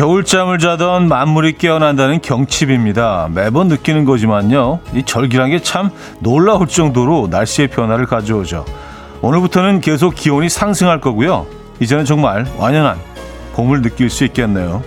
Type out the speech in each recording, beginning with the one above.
겨울잠을 자던 만물이 깨어난다는 경칩입니다. 매번 느끼는 거지만요. 이 절기란 게 참 놀라울 정도로 날씨의 변화를 가져오죠. 오늘부터는 계속 기온이 상승할 거고요. 이제는 정말 완연한 봄을 느낄 수 있겠네요.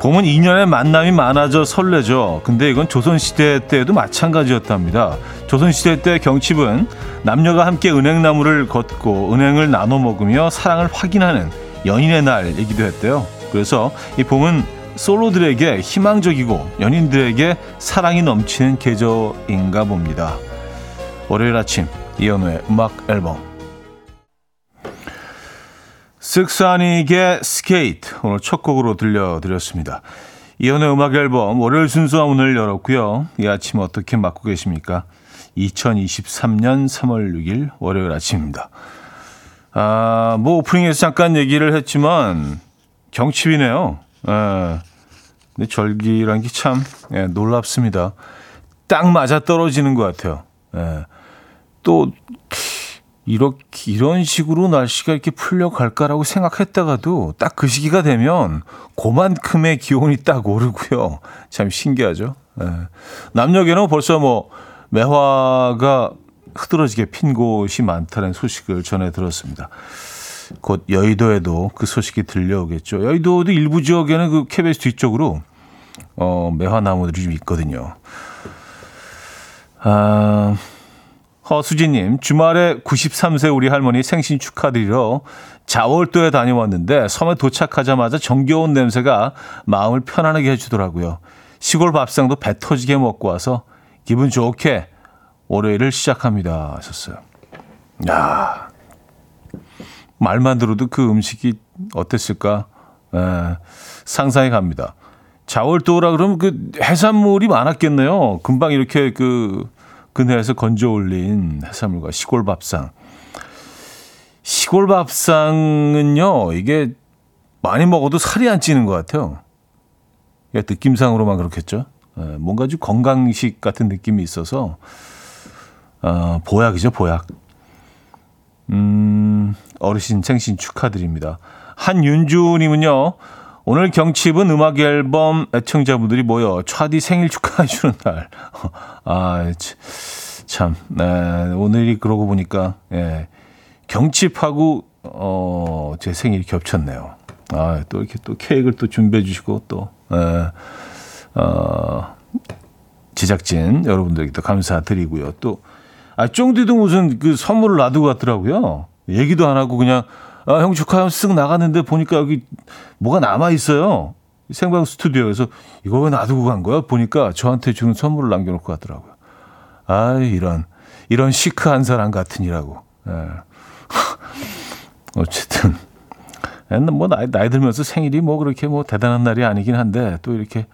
봄은 인연의 만남이 많아져 설레죠. 근데 이건 조선시대 때에도 마찬가지였답니다. 조선시대 때 경칩은 남녀가 함께 은행나무를 걷고 은행을 나눠 먹으며 사랑을 확인하는 연인의 날이기도 했대요. 그래서 이 봄은 솔로들에게 희망적이고 연인들에게 사랑이 넘치는 계절인가 봅니다. 월요일 아침 이연우의 음악 앨범 실크 소닉의 스케이트 오늘 첫 곡으로 들려드렸습니다. 이현우의 음악 앨범 월요일 순서 문을 열었고요. 이 아침 어떻게 맞고 계십니까? 2023년 3월 6일 월요일 아침입니다. 아, 뭐 오프닝에서 잠깐 얘기를 했지만 경칩이네요. 예. 근데 절기란 게 참 예, 놀랍습니다. 딱 맞아 떨어지는 것 같아요. 예. 또 이렇게 이런 식으로 날씨가 이렇게 풀려갈까라고 생각했다가도 딱 그 시기가 되면 그만큼의 기온이 딱 오르고요. 참 신기하죠. 예. 남녘에는 벌써 뭐 매화가 흐드러지게 핀 곳이 많다는 소식을 전해 들었습니다. 곧 여의도에도 그 소식이 들려오겠죠. 여의도도 일부 지역에는 그 KBS 뒤쪽으로 어, 매화 나무들이 좀 있거든요. 아, 허수진님, 주말에 93세 우리 할머니 생신 축하드리러 자월도에 다녀왔는데 섬에 도착하자마자 정겨운 냄새가 마음을 편안하게 해주더라고요. 시골 밥상도 배 터지게 먹고 와서 기분 좋게 월요일을 시작합니다. 하셨어요. 야 말만 들어도 그 음식이 어땠을까? 에, 상상이 갑니다. 자월도라 그러면 그 해산물이 많았겠네요. 금방 이렇게 그 근해에서 건져 올린 해산물과 시골 밥상. 시골 밥상은요, 이게 많이 먹어도 살이 안 찌는 것 같아요. 느낌상으로만 그렇겠죠. 뭔가 좀 건강식 같은 느낌이 있어서, 어, 보약이죠, 보약. 음, 어르신 생신 축하드립니다. 한윤주님은요, 오늘 경칩은 음악 앨범 애청자분들이 모여 차디 생일 축하해주는 날. 아, 참, 네, 오늘이 그러고 보니까, 예, 경칩하고, 어, 제 생일이 겹쳤네요. 아, 또 이렇게 또 케이크를 또 준비해 주시고, 또, 예, 어, 제작진 여러분들에게 또 감사드리고요. 또, 아, 쫑디도 무슨 그 선물을 놔두고 갔더라고요. 얘기도 안 하고 그냥 아, 형 축하하면서 쓱 나갔는데 보니까 여기 뭐가 남아 있어요. 생방 스튜디오에서 이거 왜 놔두고 간 거야? 보니까 저한테 주는 선물을 남겨놓고 가더라고요. 아, 이런 이런 시크한 사람 같으니라고. 예. 어쨌든 뭐 나이, 나이 들면서 생일이 뭐 그렇게 뭐 대단한 날이 아니긴 한데 또 이렇게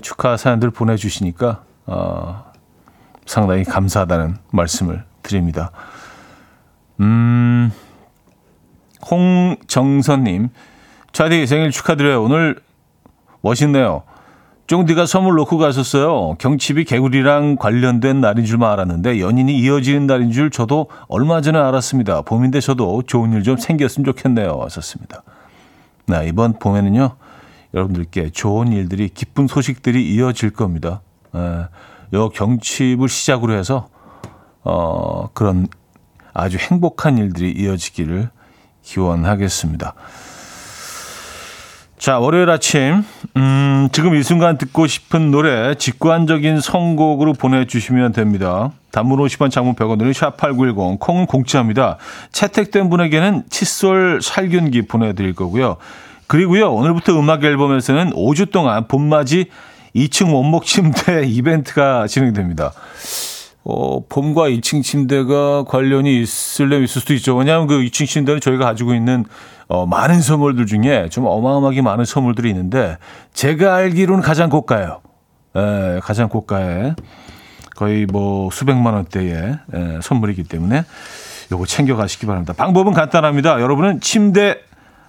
축하 사연들 보내주시니까 어, 상당히 감사하다는 말씀을 드립니다. 음. 홍정선님, 차디 생일 축하드려요. 오늘 멋있네요. 쫑디가 선물 놓고 가셨어요. 경칩이 개구리랑 관련된 날인 줄만 알았는데 연인이 이어지는 날인 줄 저도 얼마 전에 알았습니다. 봄인데 저도 좋은 일 좀 생겼으면 좋겠네요. 왔었습니다. 네, 이번 봄에는요. 여러분들께 좋은 일들이 기쁜 소식들이 이어질 겁니다. 예, 요 경칩을 시작으로 해서 어, 그런 아주 행복한 일들이 이어지기를 기원하겠습니다. 자, 월요일 아침, 음, 지금 이 순간 듣고 싶은 노래 직관적인 선곡으로 보내주시면 됩니다. 단문 50원, 장문 100원들은 샵8910, 콩은 공짜입니다. 채택된 분에게는 칫솔 살균기 보내드릴 거고요. 그리고요, 오늘부터 음악 앨범에서는 5주 동안 봄맞이 2층 원목 침대 이벤트가 진행됩니다. 어, 봄과 2층 침대가 관련이 있을래 있을 수도 있죠. 왜냐하면 그 2층 침대는 저희가 가지고 있는 어, 많은 선물들 중에 좀 어마어마하게 많은 선물들이 있는데 제가 알기로는 가장 고가예요. 에, 예, 가장 고가에 거의 뭐 수백만 원대의 에, 선물이기 때문에 요거 챙겨 가시기 바랍니다. 방법은 간단합니다. 여러분은 침대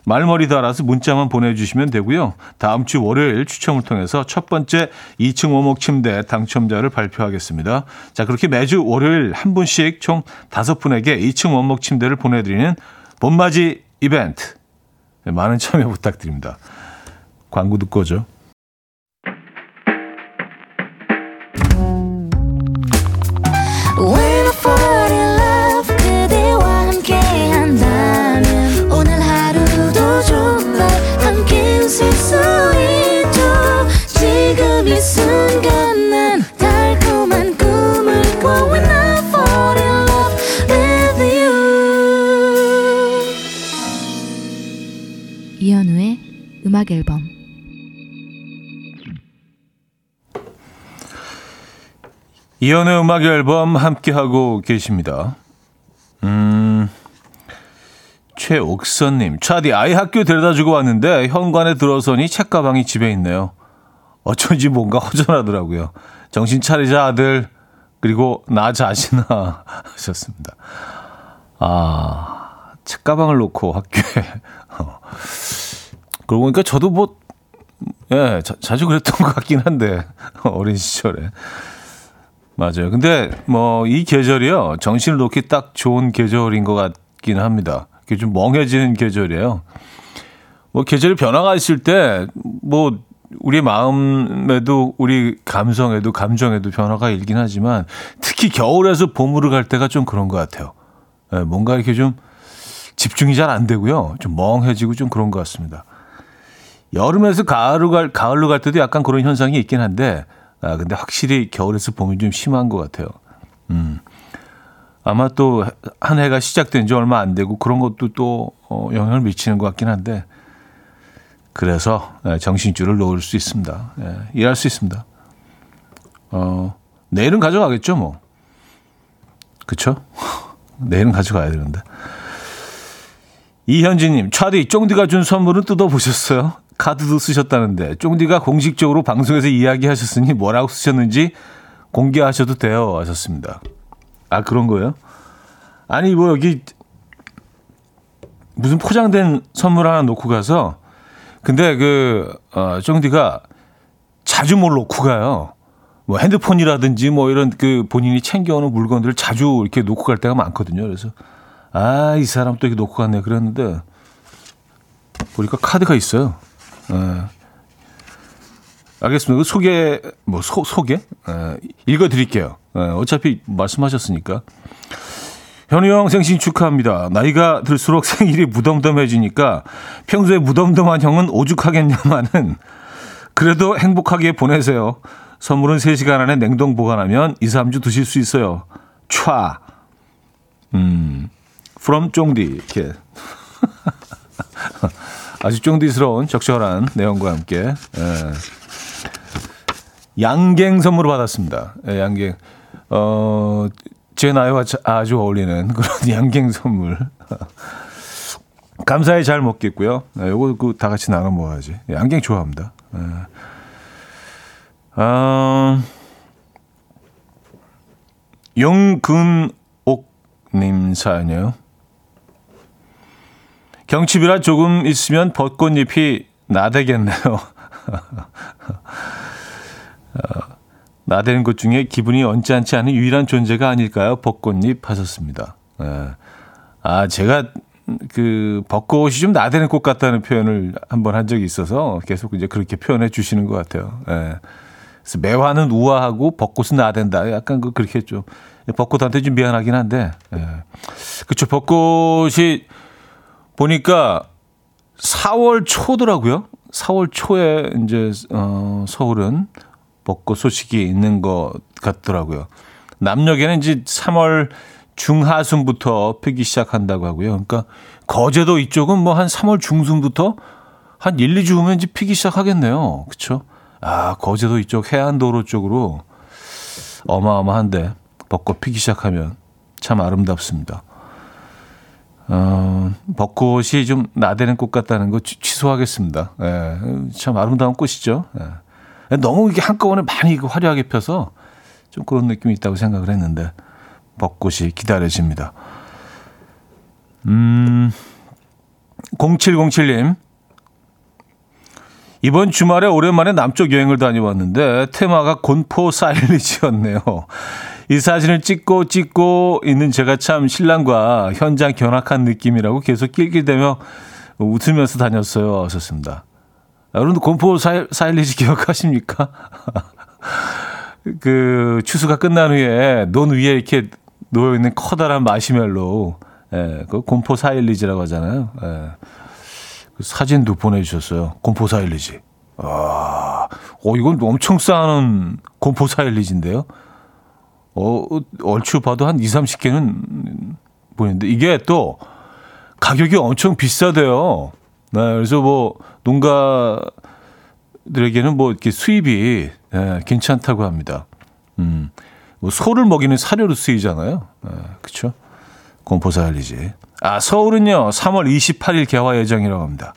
말머리 달아서 문자만 보내주시면 되고요. 다음 주 월요일 추첨을 통해서 첫 번째 2층 오목 침대 당첨자를 발표하겠습니다. 자, 그렇게 매주 월요일 한 분씩 총 다섯 분에게 2층 원목 침대를 보내드리는 봄맞이 이벤트. 많은 참여 부탁드립니다. 광고 듣고 오죠. 음악 앨범 이연의 음악 앨범 함께 하고 계십니다. 음. 최옥선님, 차디 아이 학교 데려다 주고 왔는데 현관에 들어서니 책가방이 집에 있네요. 어쩐지 뭔가 허전하더라고요. 정신 차리자 아들 그리고 나 자신아 하셨습니다. 아 책가방을 놓고 학교에 어. 그러고 보니까 저도 뭐, 예, 자, 주 그랬던 것 같긴 한데, 어린 시절에. 맞아요. 근데 뭐, 이 계절이요. 정신을 놓기 딱 좋은 계절인 것 같긴 합니다. 이게 좀 멍해지는 계절이에요. 뭐, 계절의 변화가 있을 때, 뭐, 우리 마음에도, 우리 감성에도, 감정에도 변화가 일긴 하지만, 특히 겨울에서 봄으로 갈 때가 좀 그런 것 같아요. 예, 뭔가 이렇게 좀 집중이 잘 안 되고요. 좀 멍해지고 좀 그런 것 같습니다. 여름에서 가을로 갈, 가을로 갈 때도 약간 그런 현상이 있긴 한데, 아, 근데 확실히 겨울에서 봄이 좀 심한 것 같아요. 음. 아마 또 한 해가 시작된 지 얼마 안 되고 그런 것도 또 어, 영향을 미치는 것 같긴 한데, 그래서 예, 정신줄을 놓을 수 있습니다. 예, 일할 수 있습니다. 어, 내일은 가져가겠죠, 뭐. 그쵸? 내일은 가져가야 되는데. 이현진님, 차디, 쫑디가 준 선물은 뜯어보셨어요? 카드도 쓰셨다는데 쫑디가 공식적으로 방송에서 이야기하셨으니 뭐라고 쓰셨는지 공개하셔도 돼요 하셨습니다. 아 그런 거예요? 아니 뭐 여기 무슨 포장된 선물 하나 놓고 가서 근데 그 어, 쫑디가 자주 뭘 놓고 가요. 뭐 핸드폰이라든지 뭐 이런 그 본인이 챙겨오는 물건들을 자주 이렇게 놓고 갈 때가 많거든요. 그래서 아 이 사람 또 이렇게 놓고 갔네 그랬는데 보니까 카드가 있어요. 예. 알겠습니다. 그 소개, 뭐, 소, 소개? 예, 읽어드릴게요. 예, 어차피 말씀하셨으니까. 현우 형 생신 축하합니다. 나이가 들수록 생일이 무덤덤해지니까 평소에 무덤덤한 형은 오죽하겠냐마는 그래도 행복하게 보내세요. 선물은 3시간 안에 냉동 보관하면 2, 3주 드실 수 있어요. 촤. 음, from 쫑디. 이렇게. 아주 쫑디스러운 적절한 내용과 함께 예. 양갱 선물을 받았습니다. 예, 양갱. 어, 제 나이와 아주 어울리는 그런 양갱 선물. 감사히 잘 먹겠고요. 네, 요거 그다 같이 나눠 먹어야지. 예, 양갱 좋아합니다. 예. 어, 용근옥님 사연이에요. 경칩이라 조금 있으면 벚꽃잎이 나대겠네요. 어, 나대는 것 중에 기분이 언짢지 않은 유일한 존재가 아닐까요? 벚꽃잎 하셨습니다. 예. 아, 제가 그 벚꽃이 좀 나대는 꽃 같다는 표현을 한번 한 적이 있어서 계속 이제 그렇게 표현해 주시는 것 같아요. 예. 그래서 매화는 우아하고 벚꽃은 나댄다. 약간 그 그렇게 좀 벚꽃한테 좀 미안하긴 한데. 예. 그렇죠. 벚꽃이 보니까 4월 초더라고요. 4월 초에 이제 어 서울은 벚꽃 소식이 있는 것 같더라고요. 남녘에는 이제 3월 중하순부터 피기 시작한다고 하고요. 그러니까 거제도 이쪽은 뭐 한 3월 중순부터 한 1, 2주 후면 이제 피기 시작하겠네요. 그렇죠? 아, 거제도 이쪽 해안도로 쪽으로 어마어마한데 벚꽃 피기 시작하면 참 아름답습니다. 어, 벚꽃이 좀 나대는 꽃 같다는 거 취소하겠습니다. 예, 참 아름다운 꽃이죠. 예. 너무 이게 한꺼번에 많이 화려하게 펴서 좀 그런 느낌이 있다고 생각을 했는데 벚꽃이 기다려집니다. 음, 0707님. 이번 주말에 오랜만에 남쪽 여행을 다녀왔는데 테마가 곤포 사일리지였네요. 이 사진을 찍고 찍고 있는 제가 참 신랑과 현장 견학한 느낌이라고 계속 낄낄대며 웃으면서 다녔어요. 하셨습니다. 여러분들 곤포 사일, 사일리지 기억하십니까? 그 추수가 끝난 후에 논 위에 이렇게 놓여 있는 커다란 마시멜로, 예, 그 곰포 사일리지라고 하잖아요. 예. 그 사진도 보내주셨어요. 곰포 사일리지. 아, 어, 이건 엄청 싸는 곰포 사일리지인데요. 어, 얼추 봐도 한 2, 30개는 보이는데, 이게 또 가격이 엄청 비싸대요. 네, 그래서 뭐, 농가들에게는 뭐 이렇게 수입이 예, 괜찮다고 합니다. 음, 뭐 소를 먹이는 사료로 쓰이잖아요. 예, 그렇죠? 공포사 할리지. 아, 서울은요, 3월 28일 개화 예정이라고 합니다.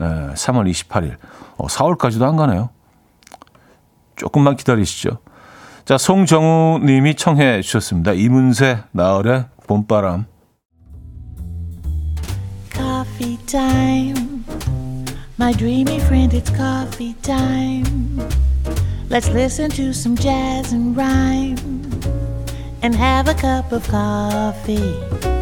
예, 3월 28일. 어, 4월까지도 안 가네요. 조금만 기다리시죠. 자, 송정우 님이 청해 주셨습니다. 이문세, 나얼의 봄바람. Coffee time. My dreamy friend, it's coffee time. Let's listen to some jazz and rhyme and have a cup of coffee.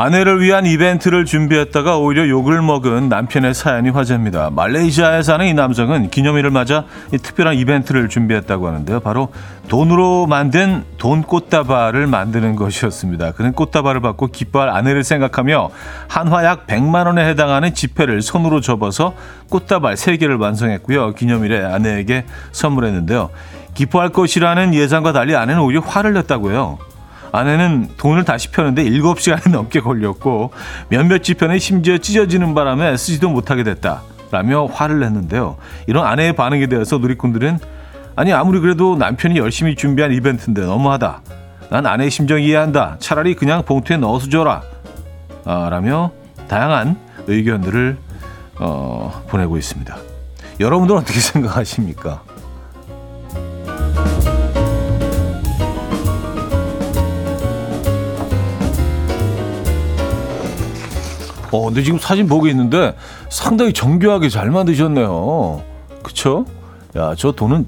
아내를 위한 이벤트를 준비했다가 오히려 욕을 먹은 남편의 사연이 화제입니다. 말레이시아에 사는 이 남성은 기념일을 맞아 특별한 이벤트를 준비했다고 하는데요. 바로 돈으로 만든 돈 꽃다발을 만드는 것이었습니다. 그는 꽃다발을 받고 기뻐할 아내를 생각하며 한화 약 100만 원에 해당하는 지폐를 손으로 접어서 꽃다발 3개를 완성했고요. 기념일에 아내에게 선물했는데요. 기뻐할 것이라는 예상과 달리 아내는 오히려 화를 냈다고요. 아내는 돈을 다시 펴는데 7시간이 넘게 걸렸고 몇몇 지편에 심지어 찢어지는 바람에 쓰지도 못하게 됐다. 라며 화를 냈는데요. 이런 아내의 반응에 대해서 누리꾼들은 아니 아무리 그래도 남편이 열심히 준비한 이벤트인데 너무하다. 난 아내의 심정 이해한다. 차라리 그냥 봉투에 넣어서 줘라. 아, 라며 다양한 의견들을 어, 보내고 있습니다. 여러분들은 어떻게 생각하십니까? 어, 근데 지금 사진 보고 있는데 상당히 정교하게 잘 만드셨네요. 그쵸? 야, 저 돈은,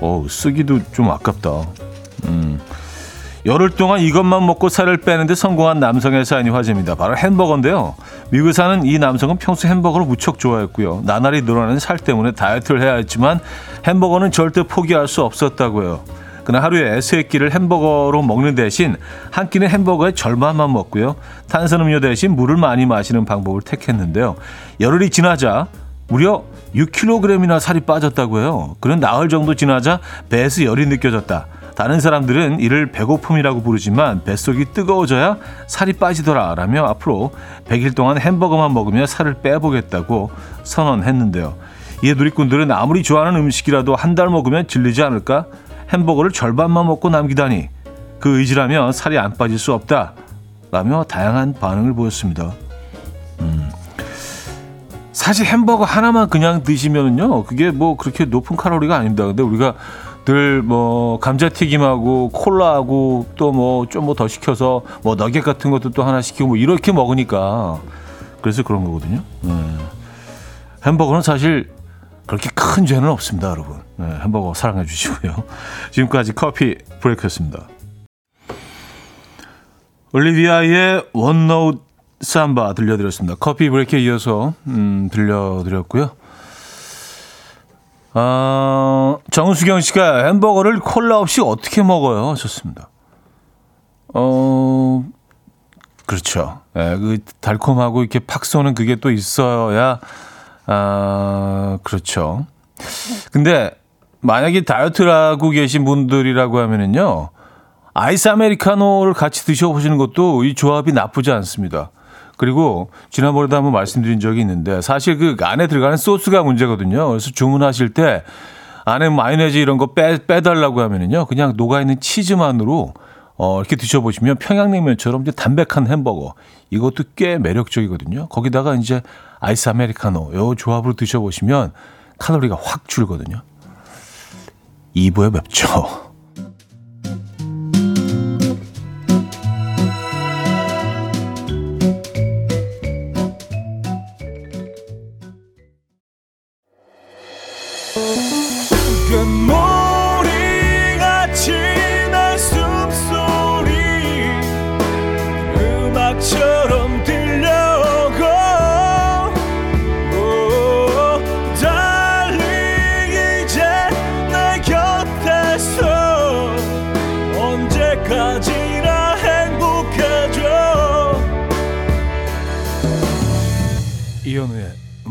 어, 쓰기도 좀 아깝다. 음. 열흘 동안 이것만 먹고 살을 빼는데 성공한 남성의 사연이 화제입니다. 바로 햄버거인데요. 미국에 사는 이 남성은 평소 햄버거를 무척 좋아했고요. 나날이 늘어나는 살 때문에 다이어트를 해야 했지만 햄버거는 절대 포기할 수 없었다고요. 그는 하루에 세 끼를 햄버거로 먹는 대신 한 끼는 햄버거의 절반만 먹고요. 탄산음료 대신 물을 많이 마시는 방법을 택했는데요. 열흘이 지나자 무려 6kg이나 살이 빠졌다고 해요. 그는 나흘 정도 지나자 배에서 열이 느껴졌다. 다른 사람들은 이를 배고픔이라고 부르지만 뱃속이 뜨거워져야 살이 빠지더라 라며 앞으로 100일 동안 햄버거만 먹으며 살을 빼보겠다고 선언했는데요. 이에 누리꾼들은 아무리 좋아하는 음식이라도 한 달 먹으면 질리지 않을까? 햄버거를 절반만 먹고 남기다니 그 의지라면 살이 안 빠질 수 없다 라며 다양한 반응을 보였습니다. 음. 사실 햄버거 하나만 그냥 드시면은요 그게 뭐 그렇게 높은 칼로리가 아닙니다. 근데 우리가 늘 뭐 감자튀김하고 콜라하고 또 뭐 좀 뭐 더 시켜서 뭐 너겟 같은 것도 또 하나 시키고 뭐 이렇게 먹으니까 그래서 그런 거거든요. 음. 햄버거는 사실 그렇게 큰 죄는 없습니다, 여러분. 네, 햄버거 사랑해 주시고요. 지금까지 커피 브레이크였습니다. 올리비아의 원노트 삼바 들려드렸습니다. 커피 브레이크에 이어서 음, 들려드렸고요. 어, 정수경 씨가 햄버거를 콜라 없이 어떻게 먹어요? 좋습니다. 어, 그렇죠. 예, 그 달콤하고 이렇게 팍 쏘는 그게 또 있어야 아, 그렇죠. 근데 만약에 다이어트를 하고 계신 분들이라고 하면은요, 아이스 아메리카노를 같이 드셔보시는 것도 이 조합이 나쁘지 않습니다. 그리고 지난번에도 한번 말씀드린 적이 있는데 사실 그 안에 들어가는 소스가 문제거든요. 그래서 주문하실 때 안에 마요네즈 이런 거 빼, 빼달라고 하면은요, 그냥 녹아있는 치즈만으로 어, 이렇게 드셔보시면 평양냉면처럼 이제 담백한 햄버거 이것도 꽤 매력적이거든요. 거기다가 이제 아이스 아메리카노 요 조합으로 드셔보시면 칼로리가 확 줄거든요. 2부에 뵙죠.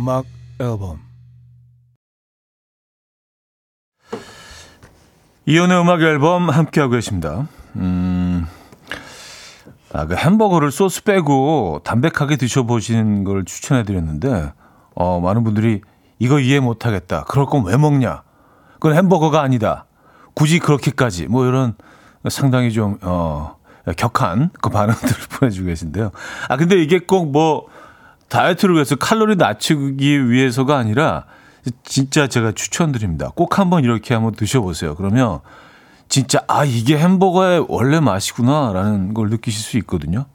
음악 앨범 이현우의 음악 앨범 함께하고 계십니다. 음, 아, 그 햄버거를 소스 빼고 담백하게 드셔보신 걸 추천해드렸는데, 어, 많은 분들이 이거 이해 못하겠다. 그럴 거면 왜 먹냐? 그건 햄버거가 아니다. 굳이 그렇게까지. 뭐 이런 상당히 좀, 어, 격한 그 반응들을 보내주고 계신데요. 아, 근데 이게 꼭 뭐 다이어트를 위해서 칼로리 낮추기 위해서가 아니라 진짜 제가 추천드립니다. 꼭 한번 이렇게 한번 드셔보세요. 그러면 진짜 아 이게 햄버거의 원래 맛이구나라는 걸 느끼실 수 있거든요.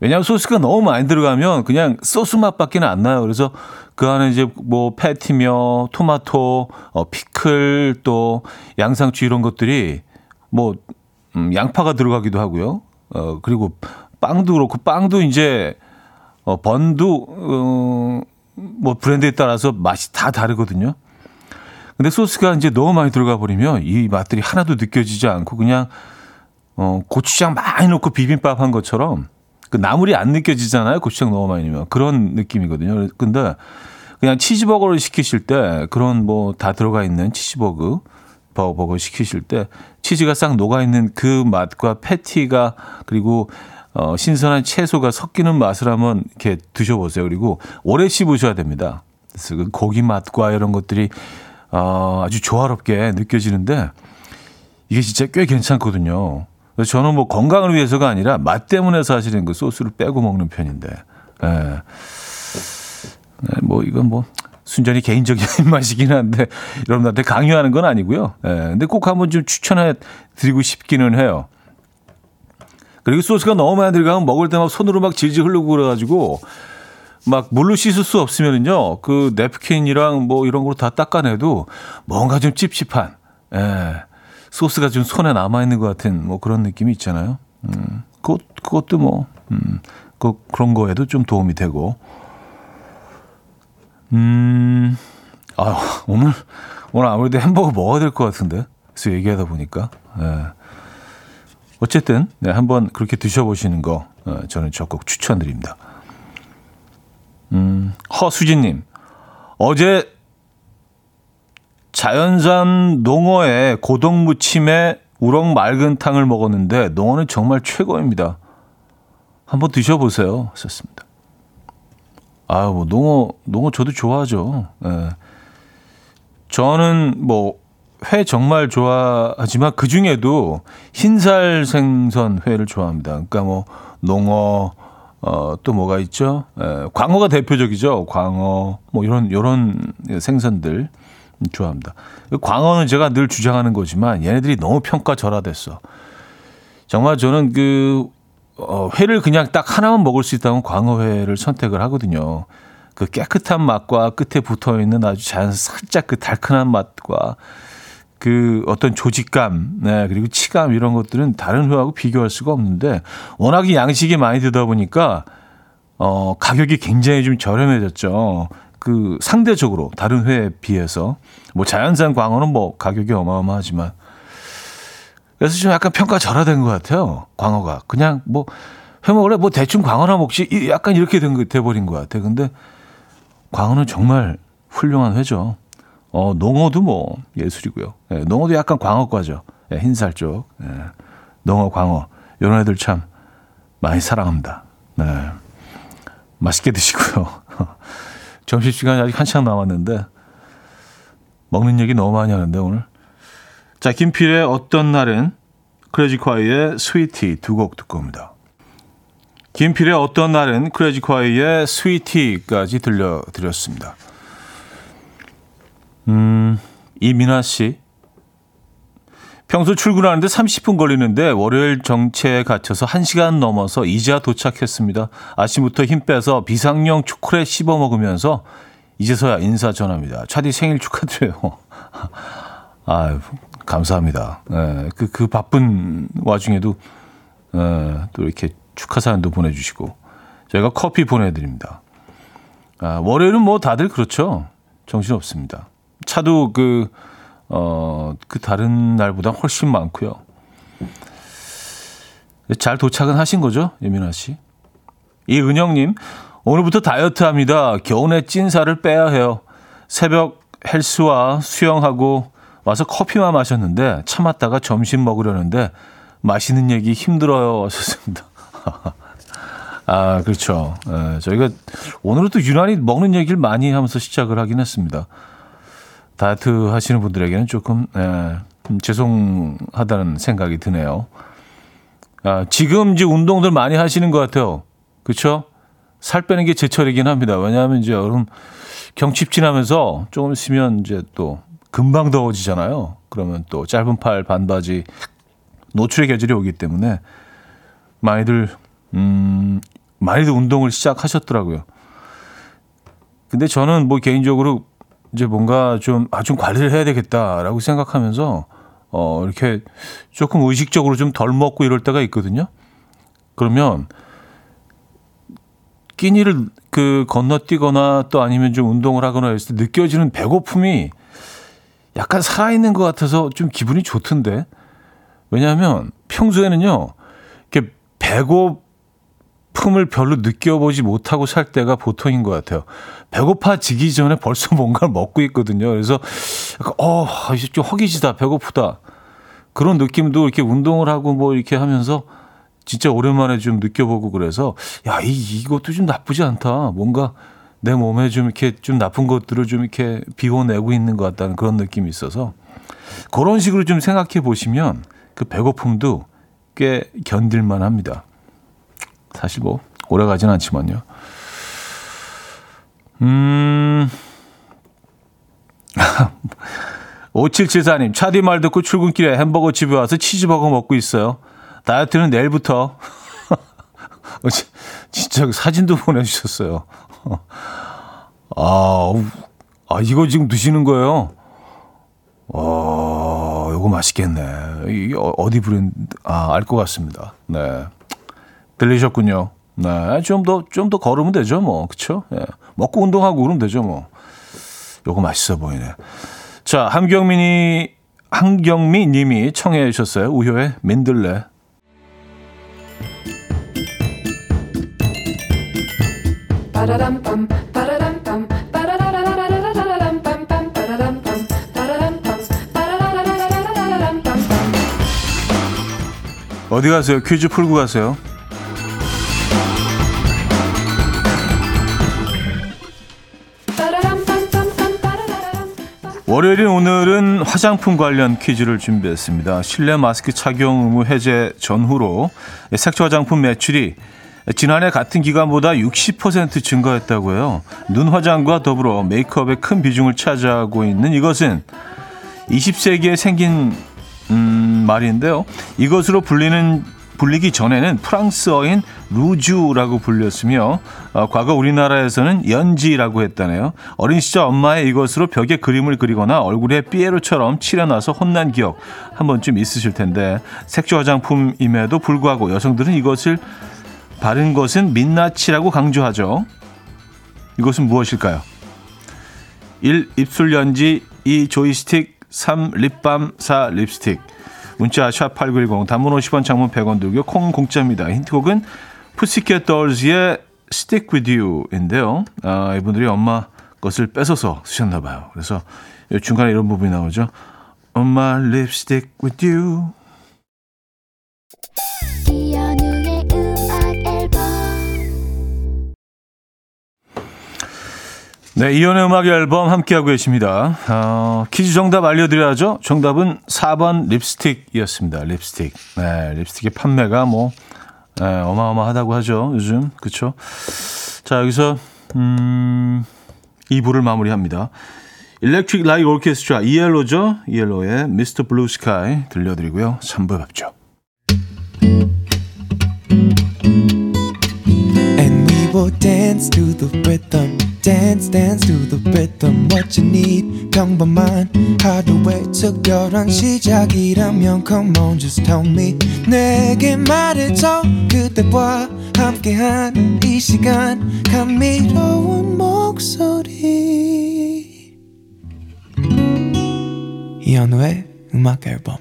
왜냐하면 소스가 너무 많이 들어가면 그냥 소스 맛밖에 안 나요. 그래서 그 안에 이제 뭐 패티며 토마토, 어, 피클 또 양상추 이런 것들이 뭐 음, 양파가 들어가기도 하고요. 어 그리고 빵도 그렇고 빵도 이제 어, 번도 어, 뭐 브랜드에 따라서 맛이 다 다르거든요. 근데 소스가 이제 너무 많이 들어가 버리면 이 맛들이 하나도 느껴지지 않고 그냥 어, 고추장 많이 넣고 비빔밥 한 것처럼 그 나물이 안 느껴지잖아요. 고추장 너무 많이 넣으면 그런 느낌이거든요. 근데 그냥 치즈버거를 시키실 때 그런 뭐 다 들어가 있는 치즈버거 버거 시키실 때 치즈가 싹 녹아 있는 그 맛과 패티가 그리고 어, 신선한 채소가 섞이는 맛을 한번 이렇게 드셔보세요. 그리고 오래 씹으셔야 됩니다. 그래서 그 고기 맛과 이런 것들이 어, 아주 조화롭게 느껴지는데 이게 진짜 꽤 괜찮거든요. 그래서 저는 뭐 건강을 위해서가 아니라 맛 때문에 사실은 그 소스를 빼고 먹는 편인데, 예. 네, 뭐 이건 뭐 순전히 개인적인 맛이긴 한데 여러분한테 강요하는 건 아니고요. 예. 근데 꼭 한번 좀 추천해 드리고 싶기는 해요. 그리고 소스가 너무 많이 들어가면 먹을 때 막 손으로 막 질질 흐르고 그래가지고 막 물로 씻을 수 없으면은요 그 냅킨이랑 뭐 이런 걸로 다 닦아내도 뭔가 좀 찝찝한 예 소스가 좀 손에 남아 있는 것 같은 뭐 그런 느낌이 있잖아요. 음 그것 그것도 뭐 음, 그 그런 거에도 좀 도움이 되고 음 아, 오늘, 오늘 아무래도 햄버거 먹어야 될 것 같은데. 그래서 얘기하다 보니까. 예. 어쨌든 네, 한번 그렇게 드셔보시는 거 어, 저는 적극 추천드립니다. 음, 허수진님 어제 자연산 농어에 고동 무침에 우럭 맑은 탕을 먹었는데 농어는 정말 최고입니다. 한번 드셔보세요. 썼습니다. 아, 뭐 농어 농어 저도 좋아하죠. 예. 저는 뭐 회 정말 좋아하지만 그 중에도 흰살 생선 회를 좋아합니다. 그러니까 뭐 농어 어, 또 뭐가 있죠? 에, 광어가 대표적이죠. 광어 뭐 이런 이런 생선들 좋아합니다. 광어는 제가 늘 주장하는 거지만 얘네들이 너무 평가절하됐어. 정말 저는 그 어, 회를 그냥 딱 하나만 먹을 수 있다면 광어회를 선택을 하거든요. 그 깨끗한 맛과 끝에 붙어 있는 아주 자연 살짝 그 달큰한 맛과 그 어떤 조직감, 네, 그리고 치감 이런 것들은 다른 회하고 비교할 수가 없는데 워낙에 양식이 많이 들다 보니까 어, 가격이 굉장히 좀 저렴해졌죠. 그 상대적으로 다른 회에 비해서 뭐 자연산 광어는 뭐 가격이 어마어마하지만 그래서 좀 약간 평가 절하된 것 같아요. 광어가 그냥 뭐 회먹을래 뭐 대충 광어나 먹지 약간 이렇게 된 돼 버린 것 같아. 근데 광어는 정말 훌륭한 회죠. 어, 농어도 뭐 예술이고요. 예, 농어도 약간 광어과죠. 예, 흰살 쪽. 예, 농어, 광어. 이런 애들 참 많이 사랑합니다. 네. 맛있게 드시고요. 점심시간이 아직 한참 남았는데 먹는 얘기 너무 많이 하는데 오늘. 자, 김필의 어떤 날은 크레지콰이의 스위티 두 곡 듣고 옵니다. 김필의 어떤 날은 크레지콰이의 스위티까지 들려드렸습니다. 음, 이민아 씨. 평소 출근하는데 30분 걸리는데 월요일 정체에 갇혀서 1시간 넘어서 이제야 도착했습니다. 아침부터 힘 빼서 비상용 초콜릿 씹어 먹으면서 이제서야 인사 전합니다. 차디 생일 축하드려요. 아 감사합니다. 예, 그, 그 바쁜 와중에도 예, 또 이렇게 축하 사연도 보내주시고 저희가 커피 보내드립니다. 아, 월요일은 뭐 다들 그렇죠. 정신 없습니다. 차도 그, 어, 그 다른 날보다 훨씬 많고요. 잘 도착은 하신 거죠, 예민아 씨? 이은영님, 오늘부터 다이어트 합니다. 겨우내 찐살을 빼야 해요. 새벽 헬스와 수영하고 와서 커피만 마셨는데 참았다가 점심 먹으려는데 맛있는 얘기 힘들어요. 하셨습니다. 아, 그렇죠. 에, 저희가 오늘은 또 유난히 먹는 얘기를 많이 하면서 시작을 하긴 했습니다. 다이어트 하시는 분들에게는 조금 에, 죄송하다는 생각이 드네요. 아, 지금 이제 운동들 많이 하시는 것 같아요. 그렇죠? 살 빼는 게 제철이긴 합니다. 왜냐하면 이제 여름 경칩 지나면서 조금 있으면 이제 또 금방 더워지잖아요. 그러면 또 짧은 팔 반바지 노출의 계절이 오기 때문에 많이들 음 많이들 운동을 시작하셨더라고요. 근데 저는 뭐 개인적으로 이제 뭔가 좀, 아, 좀 관리를 해야 되겠다라고 생각하면서, 어, 이렇게 조금 의식적으로 좀 덜 먹고 이럴 때가 있거든요. 그러면, 끼니를 그 건너뛰거나 또 아니면 좀 운동을 하거나 했을 때 느껴지는 배고픔이 약간 살아있는 것 같아서 좀 기분이 좋던데. 왜냐하면 평소에는요, 이렇게 배고 픔을 별로 느껴보지 못하고 살 때가 보통인 것 같아요. 배고파지기 전에 벌써 뭔가를 먹고 있거든요. 그래서 어, 이제 좀 허기지다, 배고프다. 그런 느낌도 이렇게 운동을 하고 뭐 이렇게 하면서 진짜 오랜만에 좀 느껴보고 그래서 야, 이, 이것도 좀 나쁘지 않다. 뭔가 내 몸에 좀 이렇게 좀 나쁜 것들을 좀 이렇게 비워내고 있는 것 같다는 그런 느낌이 있어서 그런 식으로 좀 생각해 보시면 그 배고픔도 꽤 견딜만 합니다. 사실 뭐 오래 가진 않지만요. 음. 5774님, 차디 말 듣고 출근길에 햄버거 집에 와서 치즈버거 먹고 있어요. 다이어트는 내일부터. 어, 진짜 그 사진도 보내주셨어요. 아, 아, 이거 지금 드시는 거예요? 어, 이거 맛있겠네. 이게 어, 어디 브랜드, 아, 알 것 같습니다. 네. 들리셨군요. 네. 좀 더, 좀 더 걸으면 되죠, 뭐. 그쵸? 예. 먹고 운동하고 그러면 되죠, 뭐. 요거 맛있어 보이네. 자, 한경민이, 한경미 님이 청해 주셨어요. 우효의 민들레. 어디 가세요? 퀴즈 풀고 가세요. 월요일인 오늘은 화장품 관련 퀴즈를 준비했습니다. 실내 마스크 착용 의무 해제 전후로 색조 화장품 매출이 지난해 같은 기간보다 60% 증가했다고요. 눈 화장과 더불어 메이크업에 큰 비중을 차지하고 있는 이것은 20세기에 생긴 음, 말인데요. 이것으로 불리는 불리기 전에는 프랑스어인 루주라고 불렸으며 어, 과거 우리나라에서는 연지라고 했다네요. 어린 시절 엄마의 이것으로 벽에 그림을 그리거나 얼굴에 삐에로처럼 칠해놔서 혼난 기억 한 번쯤 있으실 텐데 색조 화장품임에도 불구하고 여성들은 이것을 바른 것은 민낯이라고 강조하죠. 이것은 무엇일까요? 1. 입술 연지 2. 조이스틱 3. 립밤 4. 립스틱 문자 샵8910 단문 50원 장문 100원 들고 콩 공짜입니다. 힌트곡은 푸시켓 dols의 Stick With You인데요. 아, 이분들이 엄마 것을 뺏어서 쓰셨나 봐요. 그래서 중간에 이런 부분이 나오죠. 엄마 lipstick with you. 네, 이현우의 음악 앨범 함께하고 계십니다. 어, 퀴즈 정답 알려드려야죠. 정답은 4번 립스틱이었습니다. 립스틱. 네, 립스틱의 판매가 뭐, 네, 어마어마하다고 하죠. 요즘. 그쵸? 자, 여기서, 음, 2부를 마무리합니다. Electric Light Orchestra ELO죠. ELO의 Mr. Blue Sky 들려드리고요. 3부 뵙죠. And we will dance to the rhythm. Dance dance to the rhythm what you need. 평범한 하루의 특별한 시작이라면 come on just tell me. 내게 말해줘 그대와 함께한 이 시간. 감미로운 목소리. 이현우의 음악 앨범.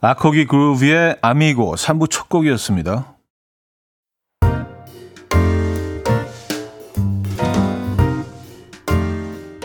아코기 그루브의 아미고 3부 첫 곡이었습니다.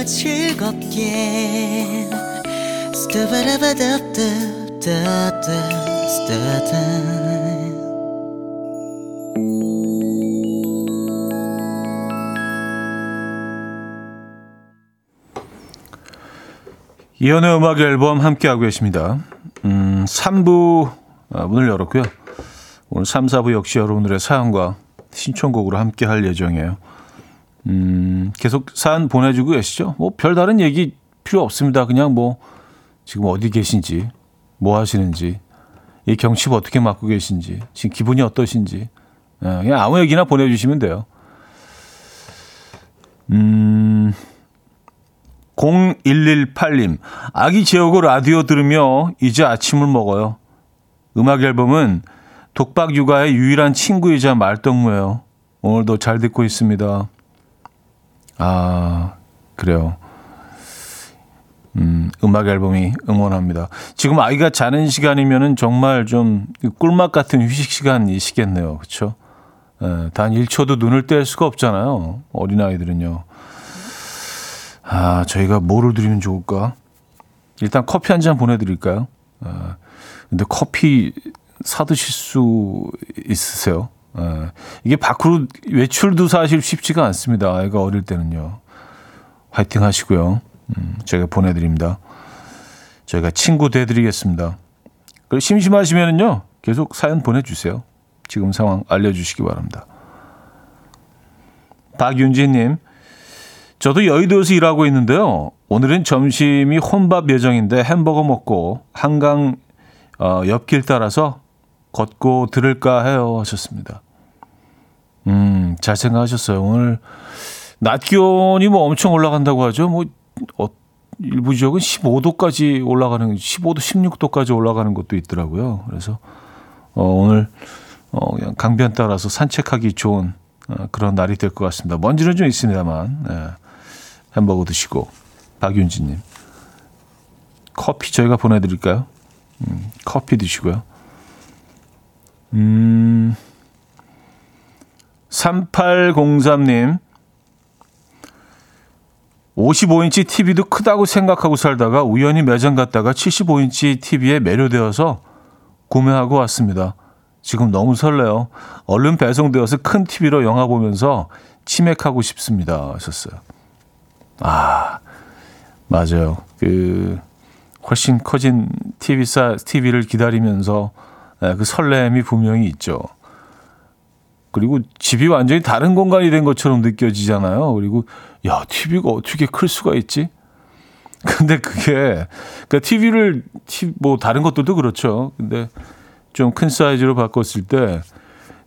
들어봐요 즐겁게 이연의 음악 앨범 함께하고 계십니다. 음, 3부 아, 문을 열었고요. 오늘 3, 4부 역시 여러분들의 사연과 신청곡으로 함께 할 예정이에요. 음, 계속 사연 보내주고 계시죠? 뭐 별다른 얘기 필요 없습니다. 그냥 뭐 지금 어디 계신지, 뭐 하시는지, 이 경칩 어떻게 맞고 계신지, 지금 기분이 어떠신지, 예, 그냥 아무 얘기나 보내주시면 돼요. 음, 0118님, 아기 재우고 라디오 들으며 이제 아침을 먹어요. 음악 앨범은 독박 육아의 유일한 친구이자 말동무예요. 오늘도 잘 듣고 있습니다. 아, 그래요. 음, 음악 앨범이 응원합니다. 지금 아이가 자는 시간이면은 정말 좀 꿀맛 같은 휴식 시간이시겠네요. 그쵸? 예, 단 1초도 눈을 뗄 수가 없잖아요. 어린아이들은요. 아, 저희가 뭐를 드리면 좋을까? 일단 커피 한 잔 보내드릴까요? 아, 근데 커피 사드실 수 있으세요? 예. 이게 밖으로 외출도 사실 쉽지가 않습니다. 아이가 어릴 때는요. 화이팅 하시고요. 음, 제가 보내드립니다. 저희가 친구 돼드리겠습니다. 그리고 심심하시면은요, 계속 사연 보내주세요. 지금 상황 알려주시기 바랍니다. 박윤지님, 저도 여의도에서 일하고 있는데요. 오늘은 점심이 혼밥 예정인데 햄버거 먹고 한강 어, 옆길 따라서 걷고 들을까 해요 하셨습니다. 음, 잘 생각하셨어요. 오늘 낮 기온이 뭐 엄청 올라간다고 하죠. 뭐 어, 일부 지역은 15도까지 올라가는 15도, 16도까지 올라가는 것도 있더라고요. 그래서 어, 오늘 어, 그냥 강변 따라서 산책하기 좋은 어, 그런 날이 될 것 같습니다. 먼지는 좀 있습니다만 네. 햄버거 드시고 박윤지님. 커피 저희가 보내드릴까요? 음, 커피 드시고요. 음, 3803님. 55인치 TV도 크다고 생각하고 살다가 우연히 매장 갔다가 75인치 TV에 매료되어서 구매하고 왔습니다. 지금 너무 설레요. 얼른 배송되어서 큰 TV로 영화 보면서 치맥하고 싶습니다. 하셨어요. 아, 맞아요. 그, 훨씬 커진 TV사, TV를 기다리면서 예, 그 설렘이 분명히 있죠. 그리고 집이 완전히 다른 공간이 된 것처럼 느껴지잖아요. 그리고, 야, TV가 어떻게 클 수가 있지? 근데 그게, 그니까 TV를, 뭐, 다른 것들도 그렇죠. 근데 좀 큰 사이즈로 바꿨을 때,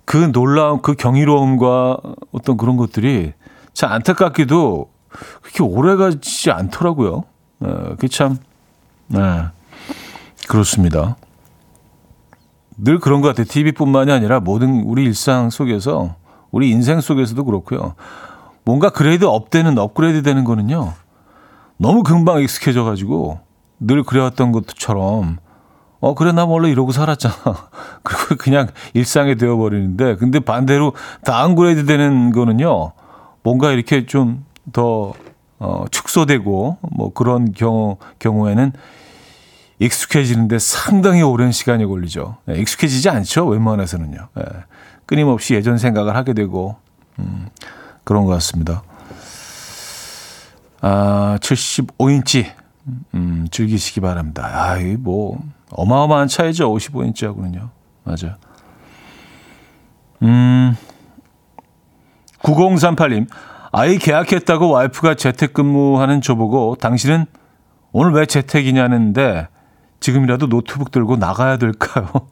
그 놀라운, 그 경이로움과 어떤 그런 것들이 참 안타깝게도 그렇게 오래 가지 않더라고요. 어, 그게 참, 네, 그렇습니다. 늘 그런 것 같아요. TV뿐만이 아니라 모든 우리 일상 속에서, 우리 인생 속에서도 그렇고요. 뭔가 grade up되는, 업그레이드 되는 거는요. 너무 금방 익숙해져 가지고 늘 그래왔던 것처럼 어 그래 나 원래 이러고 살았잖아. 그리고 그냥 일상이 되어 버리는데 근데 반대로 downgrade 되는 거는요. 뭔가 이렇게 좀더 어, 축소되고 뭐 그런 경우 경우에는 익숙해지는데 상당히 오랜 시간이 걸리죠. 네, 익숙해지지 않죠. 웬만해서는요. 네, 끊임없이 예전 생각을 하게 되고 음, 그런 것 같습니다. 아, 75인치 음, 즐기시기 바랍니다. 아, 이뭐 어마어마한 차이죠. 55인치하고는요. 맞아요. 음, 9038님. 아이 계약했다고 와이프가 재택근무하는 저보고 당신은 오늘 왜 재택이냐는데 지금이라도 노트북 들고 나가야 될까요?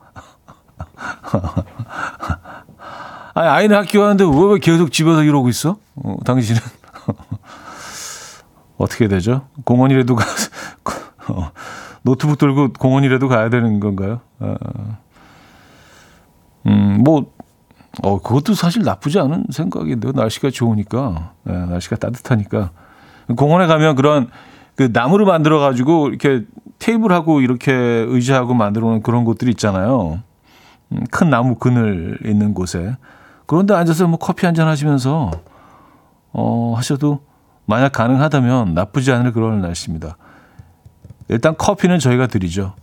아니, 아이는 학교 가는데 왜, 계속 집에서 이러고 있어? 어, 당신은? 어떻게 되죠? 공원이라도 가, 어, 노트북 들고 공원이라도 가야 되는 건가요? 어, 음, 뭐, 어, 그것도 사실 나쁘지 않은 생각인데요. 날씨가 좋으니까, 네, 날씨가 따뜻하니까. 공원에 가면 그런 그 나무로 만들어 가지고 이렇게 테이블하고 이렇게 의자하고 만들어 놓은 그런 곳들이 있잖아요. 음, 큰 나무 그늘 있는 곳에. 그런데 앉아서 뭐 커피 한 잔 하시면서 어, 하셔도 만약 가능하다면 나쁘지 않을 그런 날씨입니다. 일단 커피는 저희가 드리죠.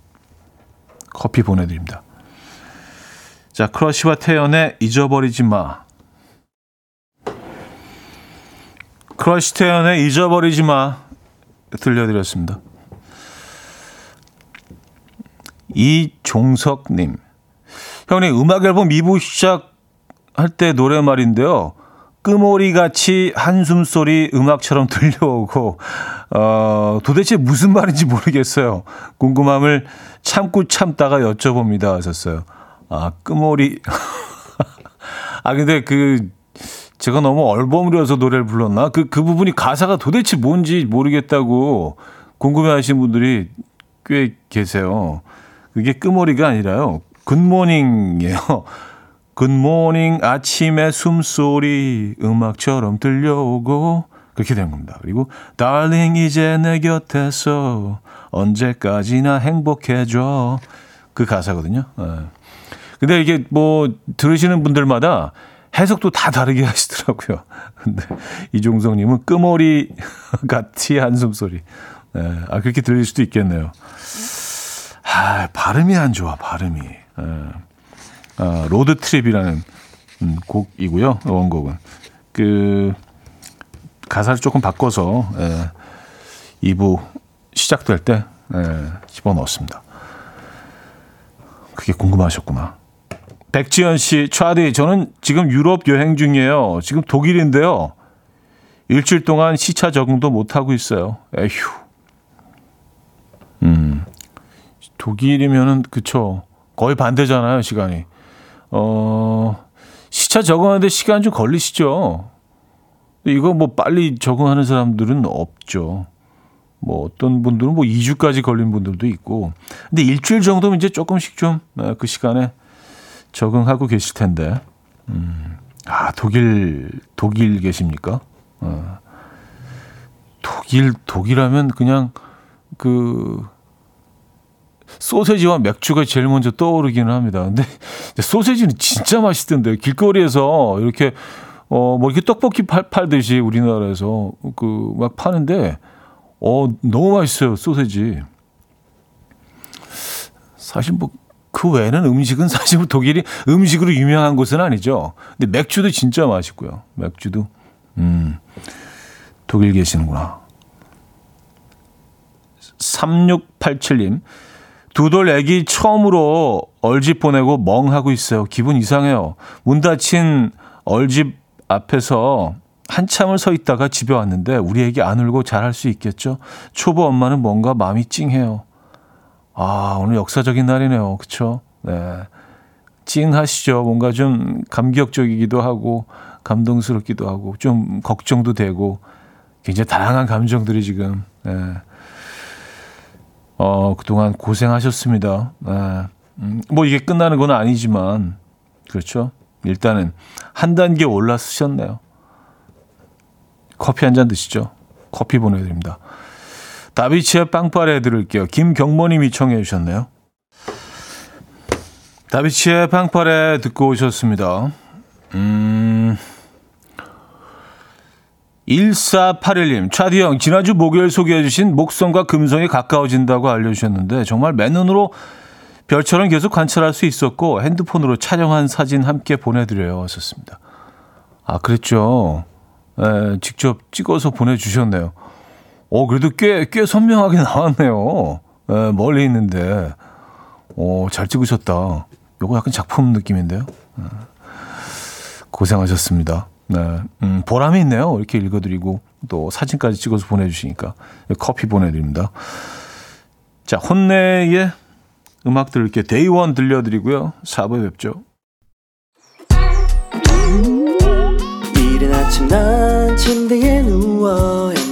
커피 보내드립니다. 자, 크러쉬와 태연의 잊어버리지 마. 크러쉬 태연의 잊어버리지 마. 들려드렸습니다. 이종석님. 형님, 음악 앨범 2부 시작할 때 노래 말인데요. 끄모리 같이 한숨 소리 음악처럼 들려오고 어 도대체 무슨 말인지 모르겠어요. 궁금함을 참고 참다가 여쭤봅니다 하셨어요. 아 끄모리 아 근데 그 제가 너무 얼버무려서 노래를 불렀나? 그, 그 부분이 가사가 도대체 뭔지 모르겠다고 궁금해 하시는 분들이 꽤 계세요. 그게 끄머리가 아니라요. 굿모닝이에요. 굿모닝 아침에 숨소리 음악처럼 들려오고 그렇게 된 겁니다. 그리고 달링 이제 내 곁에서 언제까지나 행복해져 그 가사거든요. 네. 근데 이게 뭐 들으시는 분들마다 해석도 다 다르게 하시더라고요. 근데 이종성님은 끄머리 같이 한숨 소리. 네, 아 그렇게 들릴 수도 있겠네요. 아 발음이 안 좋아 발음이. 네. 아, Road Trip이라는 음, 곡이고요. 원곡은 그 가사를 조금 바꿔서 예, 2부 시작될 때 예, 집어넣었습니다. 그게 궁금하셨구나. 백지연 씨, 차디, 저는 지금 유럽 여행 중이에요. 지금 독일인데요. 일주일 동안 시차 적응도 못하고 있어요. 에휴. 음. 독일이면은, 그쵸. 거의 반대잖아요, 시간이. 어, 시차 적응하는데 시간 좀 걸리시죠? 이거 뭐 빨리 적응하는 사람들은 없죠. 뭐 어떤 분들은 뭐 2주까지 걸린 분들도 있고. 근데 일주일 정도면 이제 조금씩 좀그 어, 시간에 적응하고 계실 텐데. 음. 아, 독일 독일 계십니까? 어. 독일 독일 독일하면 그냥 그 소세지와 맥주가 제일 먼저 떠오르기는 합니다. 근데 소세지는 진짜 맛있던데 길거리에서 이렇게 어 뭐 이렇게 떡볶이 팔, 팔듯이 우리나라에서 그 막 파는데 어 너무 맛있어요 소세지. 사실 뭐 그 외에는 음식은 사실 독일이 음식으로 유명한 곳은 아니죠. 근데 맥주도 진짜 맛있고요. 맥주도 음 독일 계시는구나. 3687님 두 돌 애기 처음으로 얼집 보내고 멍하고 있어요. 기분 이상해요. 문 닫힌 얼집 앞에서 한참을 서 있다가 집에 왔는데 우리 애기 안 울고 잘할 수 있겠죠? 초보 엄마는 뭔가 마음이 찡해요. 아, 오늘 역사적인 날이네요. 그쵸? 네. 찡하시죠? 뭔가 좀 감격적이기도 하고, 감동스럽기도 하고, 좀 걱정도 되고, 굉장히 다양한 감정들이 지금, 네. 어, 그동안 고생하셨습니다. 네. 음, 뭐 이게 끝나는 건 아니지만, 그렇죠? 일단은 한 단계 올라서셨네요. 커피 한 잔 드시죠. 커피 보내드립니다. 다비치의 빵빠레 들을게요. 김경모님이 청해 주셨네요. 다비치의 빵빠레 듣고 오셨습니다. 음... 1481님, 차디 형, 지난주 목요일 소개해주신 목성과 금성이 가까워진다고 알려주셨는데, 정말 맨눈으로 별처럼 계속 관찰할 수 있었고, 핸드폰으로 촬영한 사진 함께 보내드려요. 하셨습니다. 아, 그랬죠. 에, 직접 찍어서 보내주셨네요. 어, 그래도 꽤, 꽤 선명하게 나왔네요. 에, 멀리 있는데. 오, 어, 잘 찍으셨다. 요거 약간 작품 느낌인데요. 에, 고생하셨습니다. 네. 음, 보람이 있네요. 이렇게 읽어드리고 또 사진까지 찍어서 보내주시니까 커피 보내드립니다. 자, 혼내의 음악 들을게 데이원 들려드리고요. 4부에 뵙죠. 이른 아침 난 침대에 누워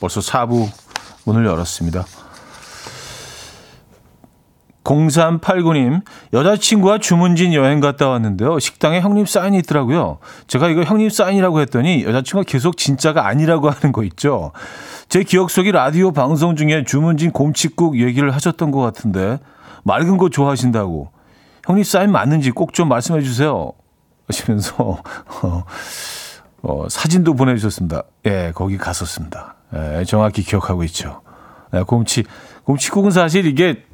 벌써 4부 문을 열었습니다 0389님, 여자친구와 주문진 여행 갔다 왔는데요. 식당에 형님 사인이 있더라고요. 제가 이거 형님 사인이라고 했더니 여자친구가 계속 진짜가 아니라고 하는 거 있죠. 제 기억 속에 라디오 방송 중에 주문진 곰칫국 얘기를 하셨던 것 같은데, 맑은 거 좋아하신다고. 형님 사인 맞는지 꼭 좀 말씀해 주세요. 하시면서, 어, 어, 사진도 보내주셨습니다. 예, 거기 갔었습니다. 예, 정확히 기억하고 있죠. 예, 곰치, 곰칫국은 사실 이게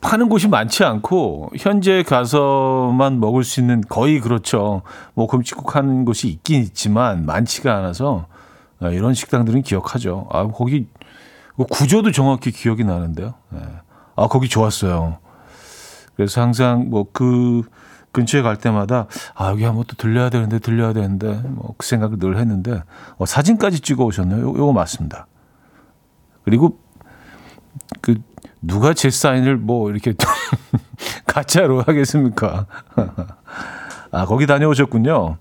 파는 곳이 많지 않고 현재 가서만 먹을 수 있는 거의 그렇죠. 뭐 곰치국 하는 곳이 있긴 있지만 많지가 않아서 아, 이런 식당들은 기억하죠. 아 거기 구조도 정확히 기억이 나는데요. 네. 아 거기 좋았어요. 그래서 항상 뭐그 근처에 갈 때마다 아 여기 한번 또 들려야 되는데 들려야 되는데 뭐 그 생각을 늘 했는데 어, 사진까지 찍어 오셨네요. 요, 요거 맞습니다. 그리고 그 누가 제 사인을 뭐 이렇게 가짜로 하겠습니까? 아, 거기 다녀오셨군요.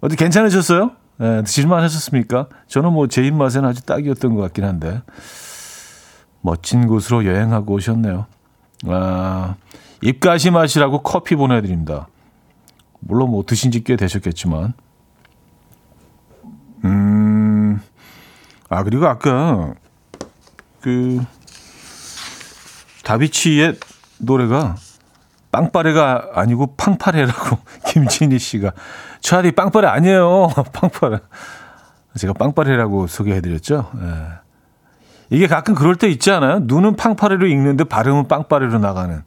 어디 괜찮으셨어요? 네, 드실만 하셨습니까? 저는 뭐 제 입맛에는 아주 딱이었던 것 같긴 한데. 멋진 곳으로 여행하고 오셨네요. 아, 입가시 마시라고 커피 보내드립니다. 물론 뭐 드신 지 꽤 되셨겠지만. 음, 아, 그리고 아까 그, 다비치의 노래가 빵빠레가 아니고 팡파레라고 김진희 씨가 차라리 빵빠레 아니에요. 빵빠레. 제가 빵빠레라고 소개해드렸죠. 예. 이게 가끔 그럴 때 있지 않아요? 눈은 팡파레로 읽는데 발음은 빵빠레로 나가는.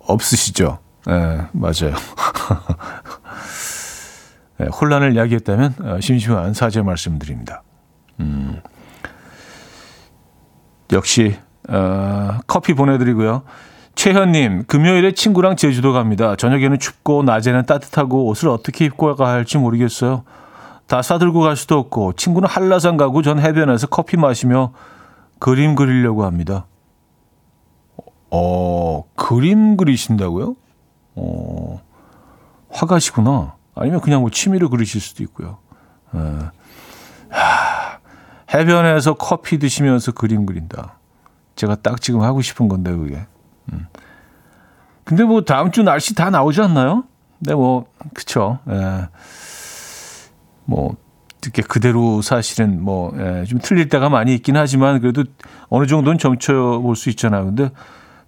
없으시죠? 예, 맞아요. 예, 혼란을 야기했다면 어, 심심한 사죄 말씀드립니다. 음. 역시 어, 커피 보내드리고요. 최현님, 금요일에 친구랑 제주도 갑니다. 저녁에는 춥고 낮에는 따뜻하고 옷을 어떻게 입고 가야 할지 모르겠어요. 다 싸들고 갈 수도 없고 친구는 한라산 가고 전 해변에서 커피 마시며 그림 그리려고 합니다. 어, 그림 그리신다고요? 어, 화가시구나. 아니면 그냥 뭐 취미로 그리실 수도 있고요. 에. 하, 해변에서 커피 드시면서 그림 그린다. 제가 딱 지금 하고 싶은 건데 그게. 음. 근데 뭐 다음 주 날씨 다 나오지 않나요? 네, 뭐 그쵸. 예. 뭐 이렇게 그대로 사실은 뭐좀 예, 틀릴 때가 많이 있긴 하지만 그래도 어느 정도는 점쳐 볼 수 있잖아요. 근데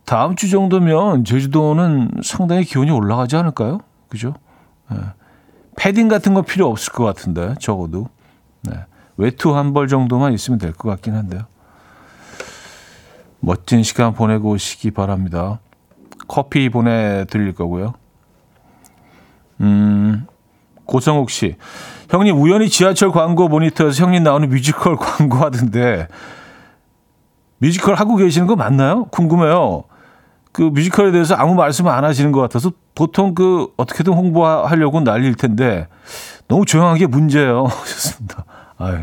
다음 주 정도면 제주도는 상당히 기온이 올라가지 않을까요? 그죠? 예. 패딩 같은 거 필요 없을 것 같은데 적어도 네. 외투 한 벌 정도만 있으면 될 것 같긴 한데요. 멋진 시간 보내고 오시기 바랍니다. 커피 보내드릴 거고요. 음, 고성욱 씨. 형님, 우연히 지하철 광고 모니터에서 형님 나오는 뮤지컬 광고 하던데, 뮤지컬 하고 계시는 거 맞나요? 궁금해요. 그 뮤지컬에 대해서 아무 말씀 안 하시는 것 같아서 보통 그 어떻게든 홍보하려고 난리일 텐데, 너무 조용한 게 문제예요. 좋습니다. 아유.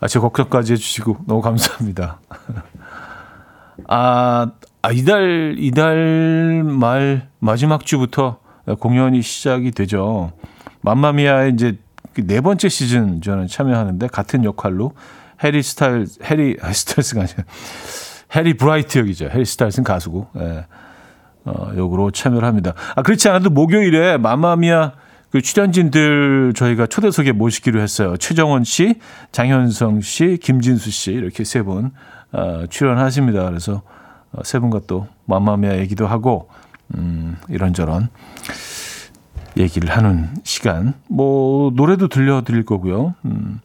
아, 제 걱정까지 해주시고 너무 감사합니다. 아, 아, 이달, 이달 말, 마지막 주부터 공연이 시작이 되죠. 맘마미아의 이제 그네 번째 시즌 저는 참여하는데 같은 역할로 해리 스타일, 해리, 아, 스타일스가 아니라 해리 브라이트 역이죠. 해리 스타일스는 가수고, 예. 어, 역으로 참여를 합니다. 아, 그렇지 않아도 목요일에 맘마미아 그 출연진들 저희가 초대석에 모시기로 했어요. 최정원 씨, 장현성 씨, 김진수 씨 이렇게 세분 어, 출연하십니다. 그래서 어, 세 분과 또 맘마미아 얘기도 하고 음, 이런저런 얘기를 하는 시간. 뭐 노래도 들려드릴 거고요. 음,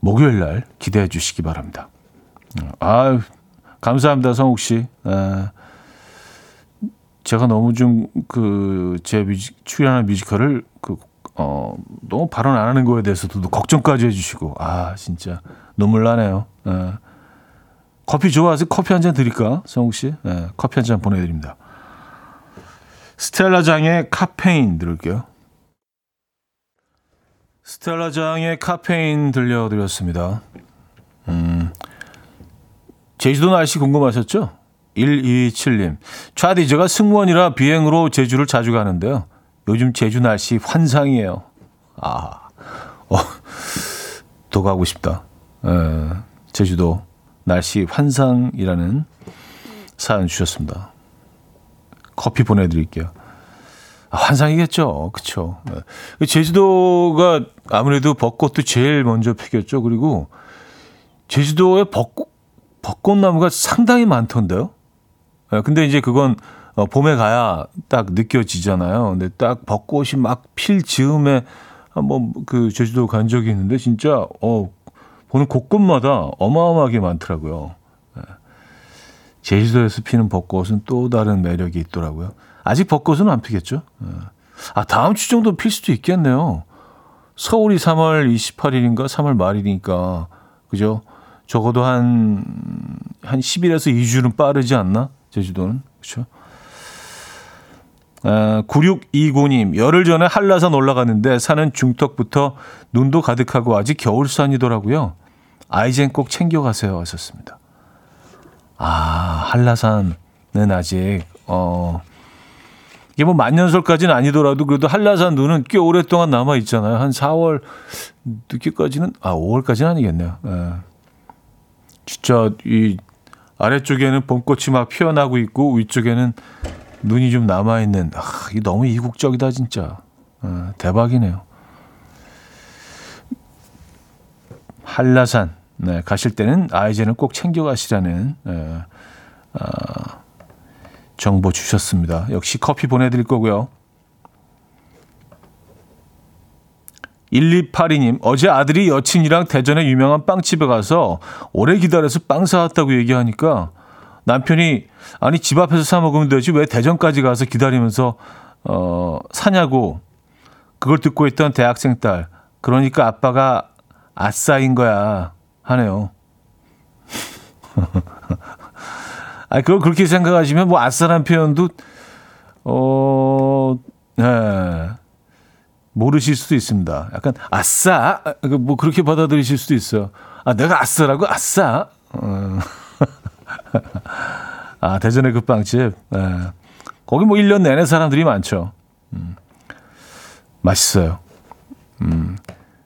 목요일 날 기대해 주시기 바랍니다. 아 감사합니다, 성욱 씨. 아, 제가 너무 좀 그제 출연하는 뮤지컬을 그 어, 너무 발언 안 하는 거에 대해서도 걱정까지 해주시고 아 진짜 눈물 나네요. 아. 커피 좋아하세요? 커피 한 잔 드릴까? 성욱 씨? 네, 커피 한 잔 보내드립니다. 스텔라 장의 카페인 들을게요. 스텔라 장의 카페인 들려드렸습니다. 음, 제주도 날씨 궁금하셨죠? 127님. 차디, 제가 승무원이라 비행으로 제주를 자주 가는데요. 요즘 제주 날씨 환상이에요. 아, 어, 또 가고 싶다. 에, 제주도. 날씨 환상이라는 사연 주셨습니다. 커피 보내드릴게요. 아, 환상이겠죠. 그쵸. 네. 제주도가 아무래도 벚꽃도 제일 먼저 피겠죠. 그리고 제주도에 벚꽃, 벚꽃나무가 상당히 많던데요. 네, 근데 이제 그건 어, 봄에 가야 딱 느껴지잖아요. 근데 딱 벚꽃이 막 필 즈음에 한번 그 제주도 간 적이 있는데 진짜 어 보는 곳곳마다 어마어마하게 많더라고요. 네. 제주도에서 피는 벚꽃은 또 다른 매력이 있더라고요. 아직 벚꽃은 안 피겠죠? 네. 아, 다음 주 정도 필 수도 있겠네요. 서울이 3월 28일인가 3월 말이니까, 그죠? 적어도 한, 한 10일에서 2주는 빠르지 않나? 제주도는. 그죠? 아, 9629님, 열흘 전에 한라산 올라갔는데 산은 중턱부터 눈도 가득하고 아직 겨울산이더라고요. 아이젠 꼭 챙겨가세요. 하셨습니다. 아, 한라산은 아직, 어, 이게 뭐 만년설까지는 아니더라도 그래도 한라산 눈은 꽤 오랫동안 남아 있잖아요. 한 4월 늦게까지는, 아, 5월까지는 아니겠네요. 예. 진짜 이 아래쪽에는 봄꽃이 막 피어나고 있고 위쪽에는 눈이 좀 남아 있는 아, 이 너무 이국적이다 진짜 아, 대박이네요. 한라산 네, 가실 때는 아이제는 꼭 챙겨가시라는 네, 아, 정보 주셨습니다. 역시 커피 보내드릴 거고요. 1282님, 어제 아들이 여친이랑 대전에 유명한 빵집에 가서 오래 기다려서 빵 사왔다고 얘기하니까 남편이 아니 집 앞에서 사 먹으면 되지 왜 대전까지 가서 기다리면서 어 사냐고 그걸 듣고 있던 대학생 딸 그러니까 아빠가 아싸인 거야 하네요. 아니 그걸 그렇게 생각하시면 뭐 아싸란 표현도 어 네. 모르실 수도 있습니다. 약간 아싸 그뭐 그렇게 받아들이실 수도 있어요. 아 내가 아싸라고 아싸. 어. 아 대전의 그 빵집. 네. 거기 뭐 1년 내내 사람들이 많죠. 음. 맛있어요. 음.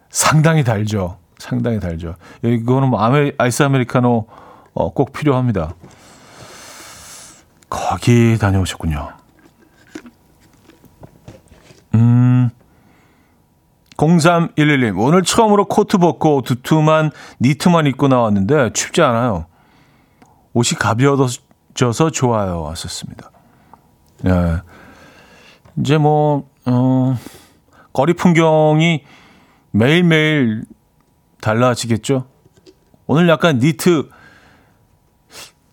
상당히 달죠. 상당히 달죠. 이거는 뭐 아메, 아이스 아메리카노 어, 꼭 필요합니다. 거기 다녀오셨군요. 0311님, 오늘 처음으로 코트 벗고 두툼한 니트만 입고 나왔는데 춥지 않아요. 옷이 가벼워져서 좋아요. 왔었습니다. 예. 이제 뭐, 어, 거리 풍경이 매일매일 달라지겠죠? 오늘 약간 니트,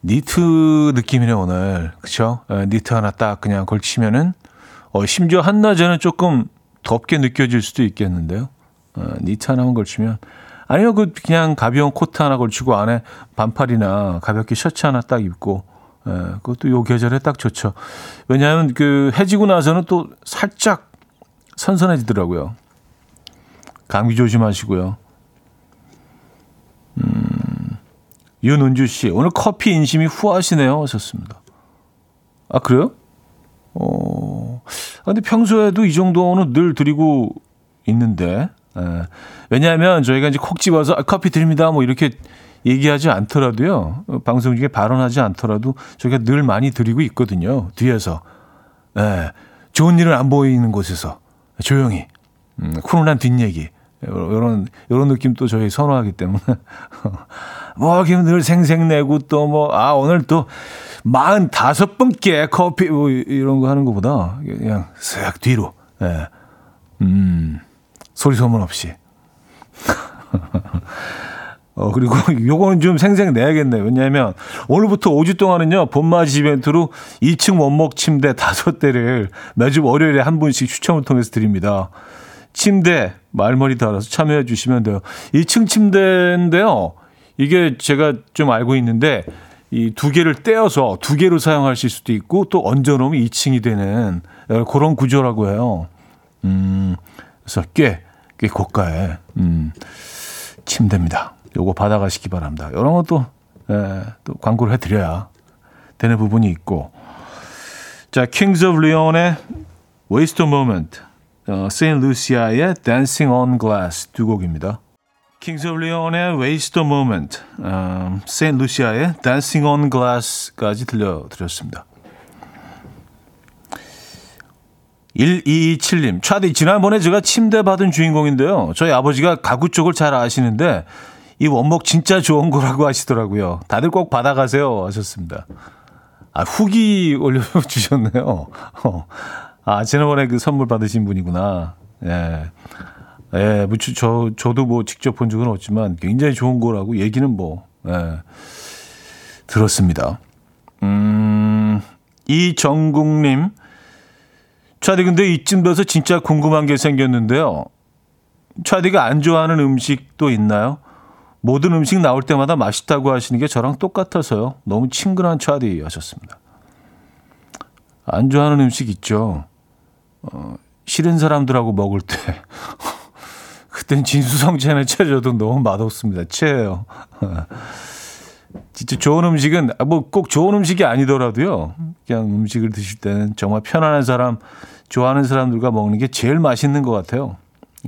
니트 느낌이네, 오늘. 그쵸? 예, 니트 하나 딱 그냥 걸치면은, 어, 심지어 한낮에는 조금 덥게 느껴질 수도 있겠는데요. 어, 니트 하나만 걸치면. 아니면 그 그냥 가벼운 코트 하나 걸치고 안에 반팔이나 가볍게 셔츠 하나 딱 입고, 예, 그것도 요 계절에 딱 좋죠. 왜냐하면 그 해지고 나서는 또 살짝 선선해지더라고요. 감기 조심하시고요. 음, 윤은주 씨, 오늘 커피 인심이 후하시네요. 하셨습니다. 아, 그래요? 어, 아, 근데 평소에도 이 정도는 늘 드리고 있는데, 에, 예. 왜냐하면 저희가 이제 콕 집어서 아, 커피 드립니다. 뭐 이렇게 얘기하지 않더라도요. 방송 중에 발언하지 않더라도 저희가 늘 많이 드리고 있거든요. 뒤에서. 예. 좋은 일은 안 보이는 곳에서 조용히. 음, 훈훈한 뒷얘기. 요런, 요런 느낌 또 저희 선호하기 때문에. 뭐, 늘 생색내고 또 뭐, 아, 오늘 또 45분께 커피, 뭐, 이런 거 하는 것보다 그냥 쓱 뒤로. 예. 음, 소리 소문 없이. 어, 그리고 요거는 좀 생생 내야겠네요. 왜냐하면 오늘부터 5주 동안은요, 봄맞이 이벤트로 2층 원목 침대 5대를 매주 월요일에 한 분씩 추첨을 통해서 드립니다. 침대, 말머리 달아서 참여해 주시면 돼요. 2층 침대인데요. 이게 제가 좀 알고 있는데, 이 두 개를 떼어서 두 개로 사용하실 수도 있고, 또 얹어 놓으면 2층이 되는 그런 구조라고 해요. 음, 그래서 꽤, 꽤 고가의, 음, 침대입니다. 요거 받아가시기 바랍니다. 이런 것도 예, 또 광고를 해드려야 되는 부분이 있고 자, Kings of Leon의 Waste Moment, 어, Lucia의 Dancing on Glass 두 곡입니다. Kings of Leon의 Waste of Moment, 어, Saint Lucia의 Dancing on Glass까지 들려드렸습니다. 1227님, 차디, 지난번에 제가 침대 받은 주인공인데요. 저희 아버지가 가구 쪽을 잘 아시는데 이 원목 진짜 좋은 거라고 하시더라고요. 다들 꼭 받아가세요 하셨습니다. 아, 후기 올려주셨네요. 어. 아, 지난번에 그 선물 받으신 분이구나. 예. 예, 뭐, 저, 저도 뭐 직접 본 적은 없지만 굉장히 좋은 거라고 얘기는 뭐, 예, 들었습니다. 음, 이정국님. 차디 근데 이쯤 돼서 진짜 궁금한 게 생겼는데요. 차디가 안 좋아하는 음식도 있나요? 모든 음식 나올 때마다 맛있다고 하시는 게 저랑 똑같아서요. 너무 친근한 차디 하셨습니다. 안 좋아하는 음식 있죠. 어, 싫은 사람들하고 먹을 때. 그땐 진수성찬에 채져도 너무 맛없습니다. 채예요. 진짜 좋은 음식은 뭐 꼭 좋은 음식이 아니더라도요. 그냥 음식을 드실 때는 정말 편안한 사람, 좋아하는 사람들과 먹는 게 제일 맛있는 것 같아요.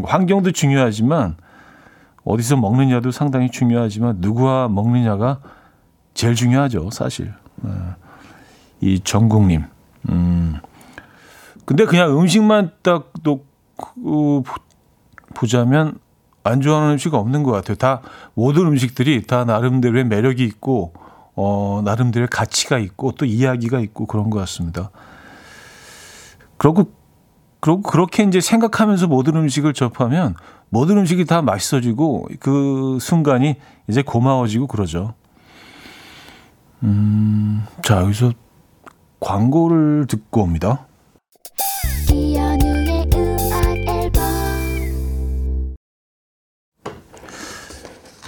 환경도 중요하지만 어디서 먹느냐도 상당히 중요하지만 누구와 먹느냐가 제일 중요하죠, 사실. 네. 이 정국님. 음. 근데 그냥 음식만 딱또 그, 보자면 안 좋아하는 음식 없는 것 같아요. 다 모든 음식들이 다 나름대로의 매력이 있고 어 나름대로의 가치가 있고 또 이야기가 있고 그런 것 같습니다. 그리고 그리고 그렇게 이제 생각하면서 모든 음식을 접하면 모든 음식이 다 맛있어지고 그 순간이 이제 고마워지고 그러죠. 음, 자, 여기서 광고를 듣고 옵니다.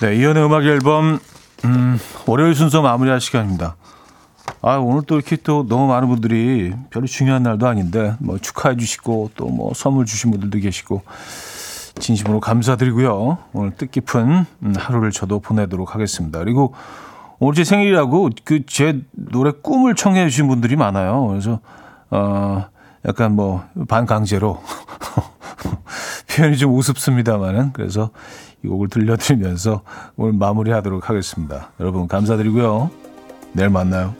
네, 이연의 음악 앨범 음, 월요일 순서 마무리할 시간입니다. 아, 오늘 또 이렇게 또 너무 많은 분들이 별로 중요한 날도 아닌데 뭐 축하해 주시고 또 뭐 선물 주신 분들도 계시고 진심으로 감사드리고요. 오늘 뜻깊은 하루를 저도 보내도록 하겠습니다. 그리고 오늘 제 생일이라고 그 제 노래 꿈을 청해 주신 분들이 많아요. 그래서 어 약간 뭐 반강제로 표현이 좀 우습습니다만은 그래서 이 곡을 들려드리면서 오늘 마무리하도록 하겠습니다. 여러분 감사드리고요. 내일 만나요.